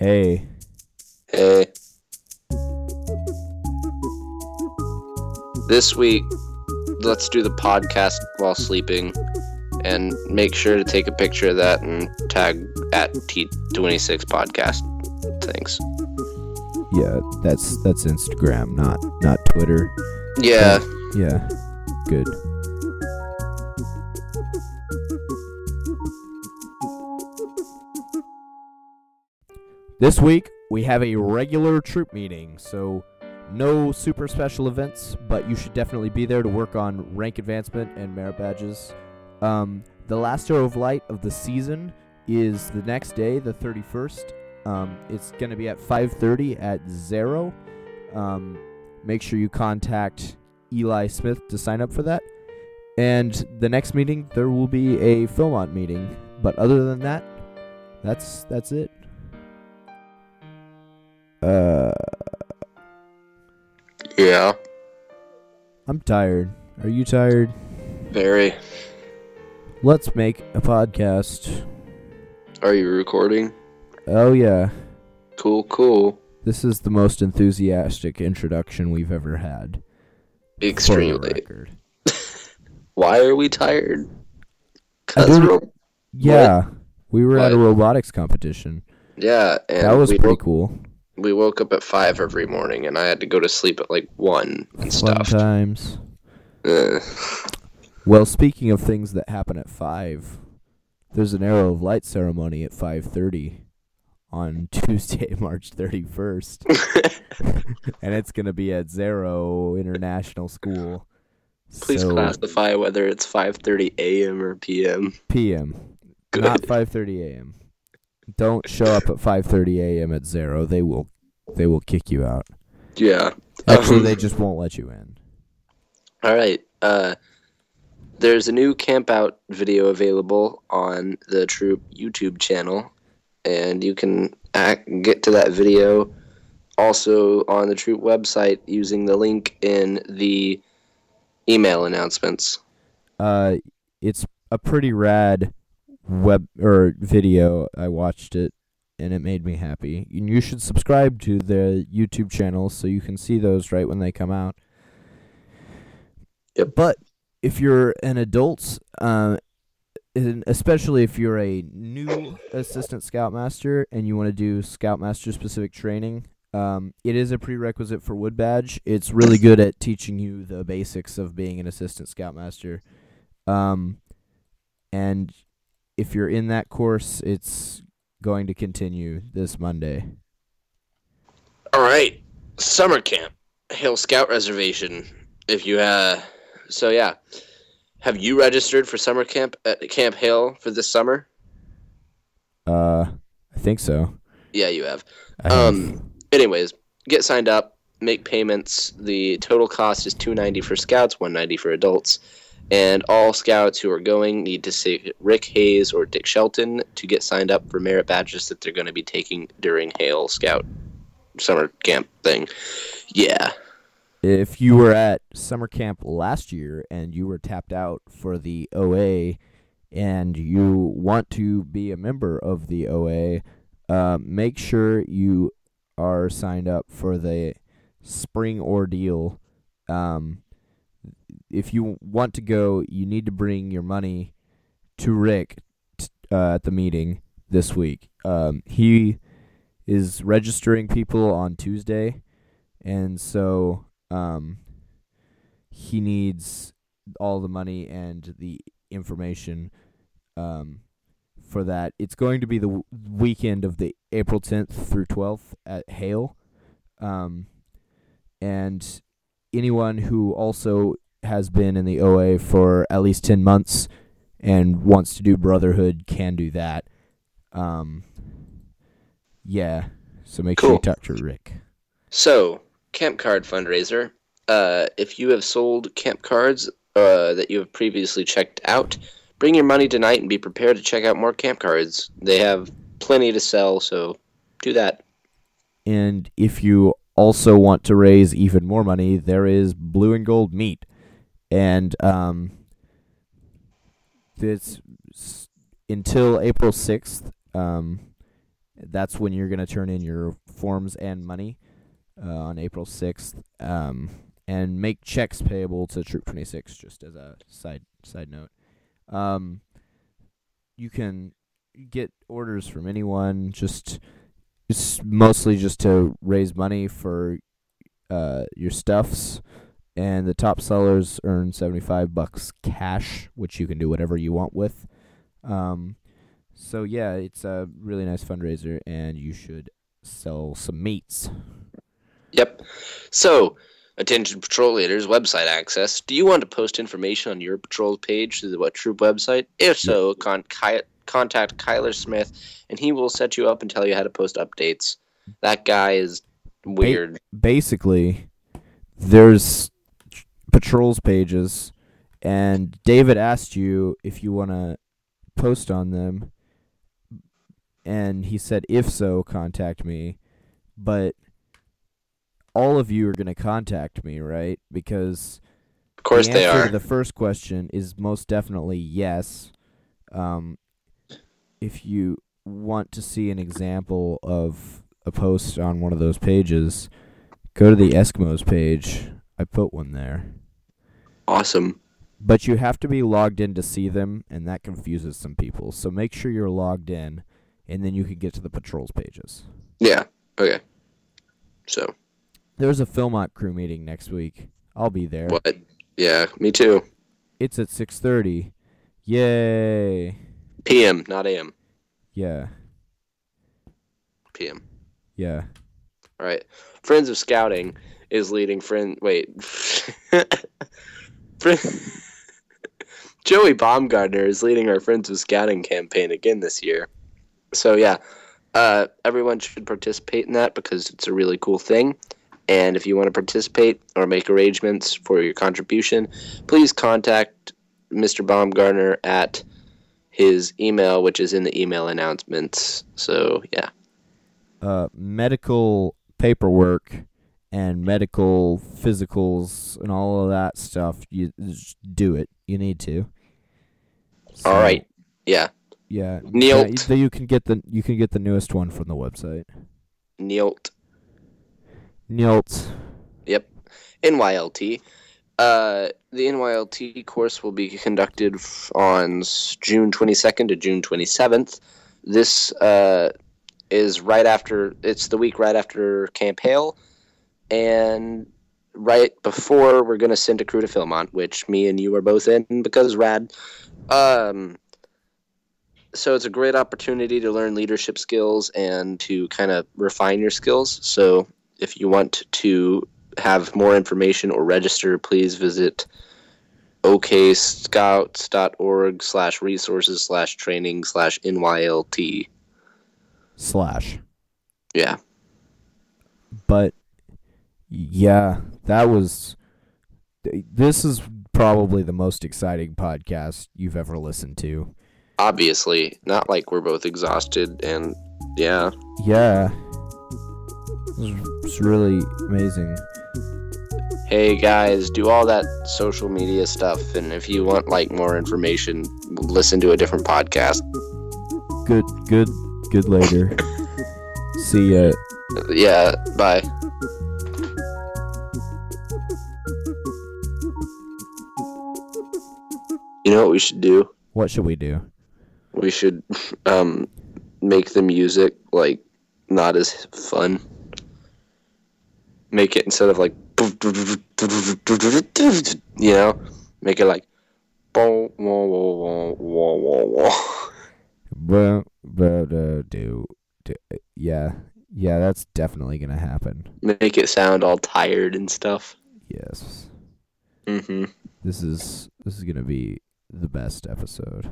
Hey. Hey. This week, let's do the podcast while sleeping and make sure to take a picture of that and tag at T26 podcast. Thanks. Yeah, that's that's Instagram, not not Twitter. Yeah. Yeah. Good. This week we have a regular troop meeting, so no super special events, but you should definitely be there to work on rank advancement and merit badges. Um, the last arrow of light of the season is the next day, the 31st. Um, it's going to be at 5:30 at Zero. Um, make sure you contact Eli Smith to sign up for that. And the next meeting, there will be a Philmont meeting. But other than that, that's that's it. Uh, Yeah. I'm tired. Are you tired? Very. Let's make a podcast. Are you recording? Oh yeah, Cool, cool. this is the most enthusiastic introduction we've ever had. Extremely. record. Why are we tired? Cause ro- Yeah, we were at a robotics competition. yeah, and That was pretty cool. We woke up at five every morning, and I had to go to sleep at like one and Fun stuff. times. Uh, Well, speaking of things that happen at five, there's an arrow of light ceremony at five thirty on Tuesday, March thirty first, and it's gonna be at Zero International School. Please so, classify whether it's 5:30 a.m. or p.m. PM, Good. not five thirty a.m. Don't show up at five thirty a.m. at Zero. They will, they will kick you out. Yeah. Actually, Um, they just won't let you in. All right. Uh, there's a new camp out video available on the Troop YouTube channel, and you can act, get to that video also on the Troop website using the link in the email announcements. Uh, it's a pretty rad web or video. I watched it and it made me happy. And you should subscribe to the YouTube channel so you can see those right when they come out. Yep. But if you're an adult, uh, and especially if you're a new assistant scoutmaster and you want to do scoutmaster specific training, um, it is a prerequisite for Wood Badge. It's really good at teaching you the basics of being an assistant scoutmaster. Um, and if you're in that course, it's going to continue this Monday. All right, summer camp, Hale Scout Reservation. If you uh, so yeah, have you registered for summer camp at Camp Hale for this summer? Uh, I think so. Yeah, you have. Have- Um, anyways, get signed up, make payments. The total cost is two ninety for scouts, one ninety for adults, and all scouts who are going need to see Rick Hayes or Dick Shelton to get signed up for merit badges that they're going to be taking during Hale Scout summer camp thing. Yeah, if you were at summer camp last year and you were tapped out for the OA and you want to be a member of the OA, uh, make sure you are signed up for the spring ordeal. Um, if you want to go, you need to bring your money to Rick t- uh, at the meeting this week. Um, he is registering people on Tuesday, and so um, he needs all the money and the information um, for that. It's going to be the w- weekend of the April 10th through 12th at Hale. Um, and anyone who also has been in the OA for at least 10 months and wants to do Brotherhood can do that. Um, yeah, so make sure you talk to Rick. So, camp card fundraiser. Uh, if you have sold camp cards uh, that you have previously checked out, bring your money tonight and be prepared to check out more camp cards. They have plenty to sell, so do that. And if you also want to raise even more money, there is blue and gold meat. And um this until April 6th, um That's when you're gonna turn in your forms and money uh, on April sixth, um, and make checks payable to Troop Twenty Six. Just as a side side note, um, you can get orders from anyone. Just it's mostly just to raise money for uh, your stuffs and the top sellers earn 75 bucks cash which you can do whatever you want with um, so yeah it's a really nice fundraiser and you should sell some meats Yep. So, attention patrol leaders, website access. Do you want to post information on your patrol page to the What Troop website? If so, con- Ky- contact Kyler Smith, and he will set you up and tell you how to post updates. That guy is weird. basically there's patrols pages and David asked you if you want to post on them and he said if so contact me but all of you are going to contact me right because Of course the they answer are. to the first question is most definitely yes. Um, if you want to see an example of a post on one of those pages, go to the Eskimos page. I put one there. Awesome. But you have to be logged in to see them, and that confuses some people. So make sure you're logged in, and then you can get to the patrols pages. Yeah. Okay. So, There's a Philmont crew meeting next week. I'll be there. what? Yeah, me too. It's at 6:30. Yay! PM, not AM. Yeah. PM. Yeah. All right. Friends of Scouting is leading friend. Wait. Joey Baumgartner is leading our Friends of Scouting campaign again this year. So yeah, uh, everyone should participate in that because it's a really cool thing. And if you want to participate or make arrangements for your contribution, please contact Mr. Baumgartner at his email, which is in the email announcements. So yeah. Uh, medical paperwork and medical physicals and all of that stuff. You just do it. You need to. All right. Yeah. Yeah. Neil. Yeah, you, can get the you can get the newest one from the website. Nealt. Nilt. Yep. NYLT. Uh, the NYLT course will be conducted on June 22nd to June 27th. This uh, is right after, it's the week right after Camp Hale, and right before we're going to send a crew to Philmont, which me and you are both in because rad. Um, so it's a great opportunity to learn leadership skills and to kind of refine your skills. So if you want to have more information or register, please visit okscouts.org slash resources slash training slash NYLT. slash. Yeah. But yeah, that was. This is probably the most exciting podcast you've ever listened to. Obviously, not like we're both exhausted and yeah. Yeah, it's, it's really amazing. Hey guys, do all that social media stuff and if you want like more information, listen to a different podcast. Good, good, good later. See ya. Yeah, bye. You know what we should do? What should we do? We should um make the music like not as fun. Make it instead of like you know, make it like Well, but do, do, yeah, yeah. That's definitely gonna happen. make it sound all tired and stuff. Yes, Mhm. this is this is gonna be the best episode.